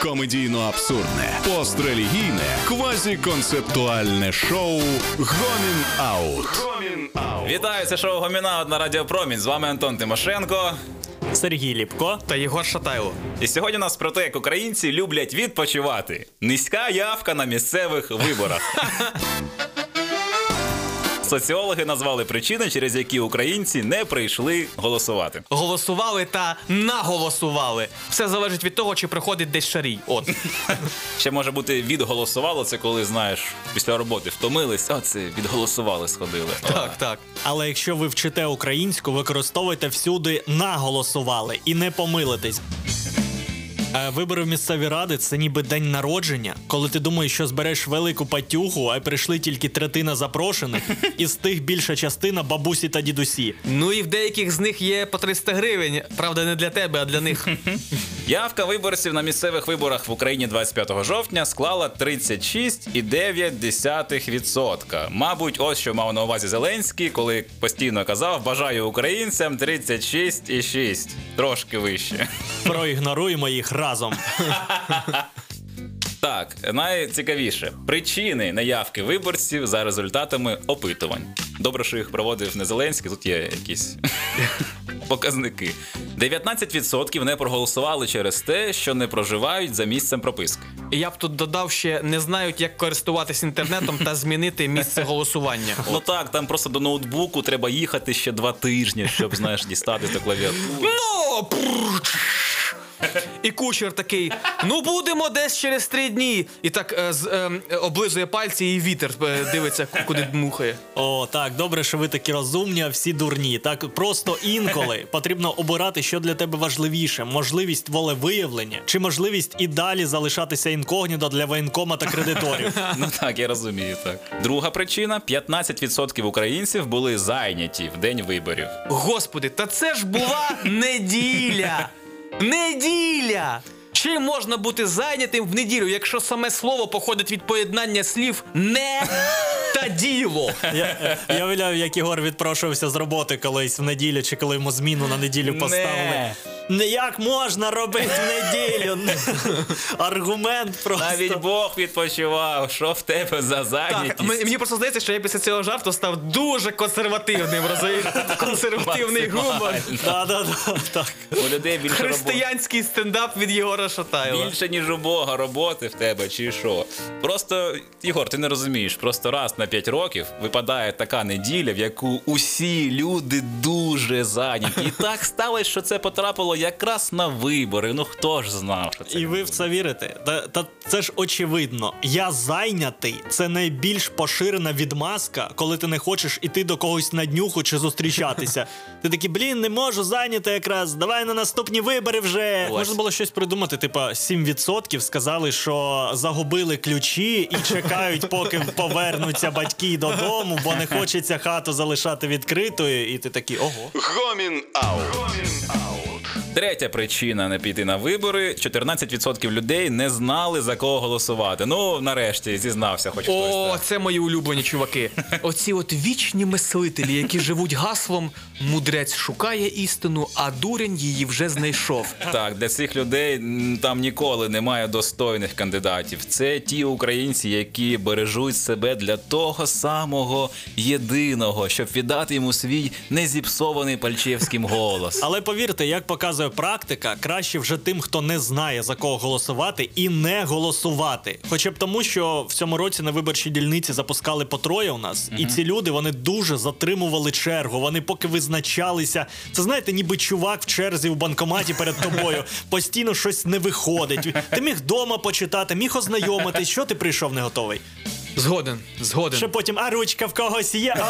комедійно-абсурдне, пострелігійне, квазіконцептуальне шоу Гомін Аут. Аут. Вітаю, це шоу Гоміна на Радіо Промінь. З вами Антон Тимошенко. Сергій Ліпко. та Єгор Шатайло. І сьогодні у нас про те, як українці люблять відпочивати. Низька явка на місцевих виборах. Соціологи назвали причини, через які українці не прийшли голосувати. Голосували та наголосували. Все залежить від того, чи приходить десь шарій. От. Ще може бути відголосувало, це коли знаєш після роботи втомились, а це відголосували, сходили. Так, так. Але якщо ви вчите українську, використовуйте всюди наголосували і не помилитесь. Е, Вибори в місцеві ради це ніби день народження, коли ти думаєш, що збереш велику патюгу, а прийшли тільки третина запрошених, і з тих більша частина бабусі та дідусі. Ну і в деяких з них є по 300 гривень. Правда, не для тебе, а для них. Явка виборців на місцевих виборах в Україні 25 жовтня склала 36,9%. Мабуть, ось що мав на увазі Зеленський, коли постійно казав бажаю українцям 36,6%. Трошки вище. Проігноруємо їх разом. Так, найцікавіше причини неявки виборців за результатами опитувань. Добре, що їх проводив не Зеленський, тут є якісь показники. 19% не проголосували через те, що не проживають за місцем прописки. Я б тут додав ще не знають, як користуватись інтернетом та змінити місце голосування. Ну так, там просто до ноутбуку треба їхати ще два тижні, щоб знаєш дістати до клавіатури. Ну! І кучер такий: ну будемо десь через три дні. І так е, з, е, облизує пальці, і вітер е, дивиться, куди дмухає. О, так, добре, що ви такі розумні, а всі дурні. Так просто інколи потрібно обирати, що для тебе важливіше: можливість волевиявлення чи можливість і далі залишатися інкогніто для воєнкома та кредиторів. Ну так, я розумію. Так. Друга причина: 15% українців були зайняті в день виборів. Господи, та це ж була неділя! Неділя! Чим можна бути зайнятим в неділю, якщо саме слово походить від поєднання слів не та діло? Я, я уявляю, як Ігор відпрошувався з роботи колись в неділю, чи коли йому зміну на неділю поставили. Не. Не як можна робити в неділю? Аргумент просто. Навіть Бог відпочивав. Що в тебе за зайнятість? м- мені просто здається, що я після цього жарту став дуже консервативним, розумієш? Консервативний гумор. Да, да, да, так. У людей більше роботи. Християнський стендап від Єгора Шатайла. Більше, ніж у Бога роботи в тебе, чи що. Просто, Ігор, ти не розумієш, просто раз на 5 років випадає така неділя, в яку усі люди дуже зайняті. І так сталося, що це потрапило якраз на вибори. Ну хто ж знав, що це. І ви в це вірите? Та, та це ж очевидно. Я зайнятий це найбільш поширена відмазка, коли ти не хочеш іти до когось на днюху чи зустрічатися. Ти такий, блін, не можу зайняти якраз. Давай на наступні вибори вже. Ось. Можна було щось придумати. Типа 7% сказали, що загубили ключі і чекають, поки повернуться батьки додому, бо не хочеться хату залишати відкритою. І ти такий, ого. Гомін Аут. Третя причина не піти на вибори: 14% людей не знали за кого голосувати. Ну, нарешті зізнався, хоч хтось. О, так. це мої улюблені чуваки. Оці от вічні мислителі, які живуть гаслом мудрець шукає істину, а дурень її вже знайшов. Так, для цих людей там ніколи немає достойних кандидатів. Це ті українці, які бережуть себе для того самого єдиного, щоб віддати йому свій незіпсований пальчевським голос. Але повірте, як показує практика, краще вже тим, хто не знає за кого голосувати, і не голосувати. Хоча б тому, що в цьому році на виборчій дільниці запускали по троє у нас, і ці люди вони дуже затримували чергу. Вони поки визначалися. Це знаєте, ніби чувак в черзі в банкоматі перед тобою постійно щось не виходить. Ти міг вдома почитати, міг ознайомитись. Що ти прийшов не готовий? Згоден, згоден. Ще потім, а ручка в когось є.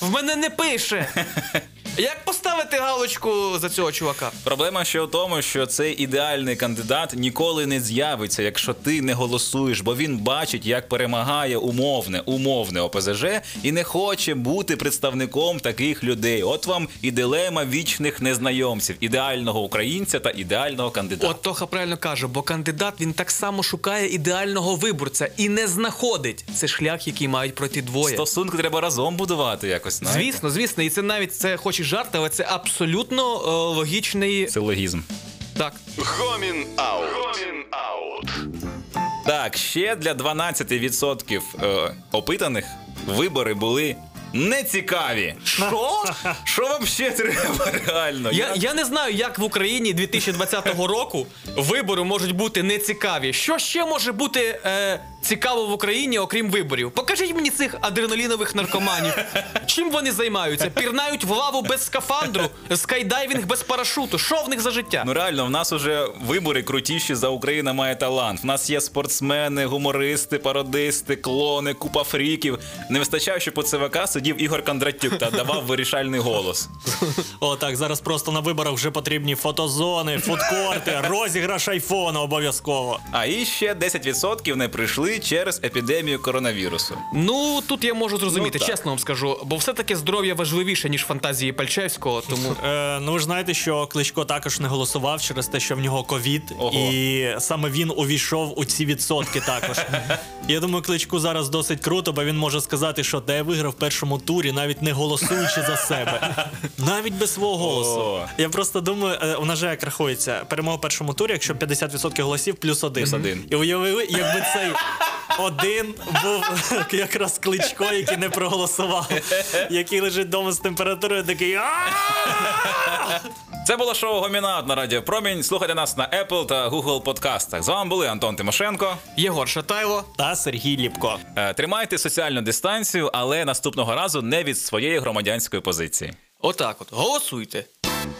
В мене не пише. Як поставити галочку за цього чувака? Проблема ще в тому, що цей ідеальний кандидат ніколи не з'явиться, якщо ти не голосуєш, бо він бачить, як перемагає умовне, умовне ОПЗЖ і не хоче бути представником таких людей. От вам і дилема вічних незнайомців, ідеального українця та ідеального кандидата. От Тоха правильно каже, бо кандидат він так само шукає ідеального виборця і не знаходить. Це шлях, який мають пройти двоє. Стосунки треба разом будувати якось. знаєте? Звісно, звісно, і це навіть це хоч і жарт, але це абсолютно е, логічний. Це логізм. Так. Гомін Аут. Гомін Аут. Так, ще для 12% е, опитаних вибори були нецікаві. Що? Що вам ще треба реально? Я, я не знаю, як в Україні 2020 року вибори можуть бути нецікаві. Що ще може бути е, цікаво в Україні, окрім виборів? Покажіть мені цих адреналінових наркоманів. Чим вони займаються? Пірнають в лаву без скафандру, скайдайвінг без парашуту. Що в них за життя? Ну реально, в нас уже вибори крутіші за Україна має талант. В нас є спортсмени, гумористи, пародисти, клони, купа фріків. Не вистачає, щоб у ЦВК сидів Ігор Кондратюк та давав вирішальний голос. О, так, зараз просто на виборах вже потрібні фотозони, фудкорти, розіграш айфона обов'язково. А і ще 10% не прийшли через епідемію коронавірусу. Ну тут я можу зрозуміти, Ну, чесно вам скажу, бо все-таки здоров'я важливіше, ніж фантазії Пальчевського, тому. Е, ну ви ж знаєте, що Кличко також не голосував через те, що в нього ковід, і саме він увійшов у ці відсотки також. Я думаю, Кличку зараз досить круто, бо він може сказати, що де я виграв в першому турі, навіть не голосуючи за себе, навіть без свого голосу. О. Я просто думаю, е, у нас же як рахується перемога в першому турі, якщо 50% голосів плюс один. Плюс один. І уявили, якби цей один був якраз кличко, який не проголосував, який лежить вдома з температурою, такий. Це було шоу Гомінаут на Радіо Промінь. Слухайте нас на Apple та Google подкастах. З вами були Антон Тимошенко. Єгор Шатайло. Та Сергій Ліпко. Е, Тримайте соціальну дистанцію, але наступного разу не від своєї громадянської позиції. Отак от. Голосуйте.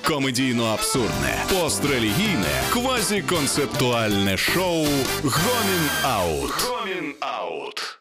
Комедійно-абсурдне, пострелігійне, квазіконцептуальне шоу Гомін Аут. Гомін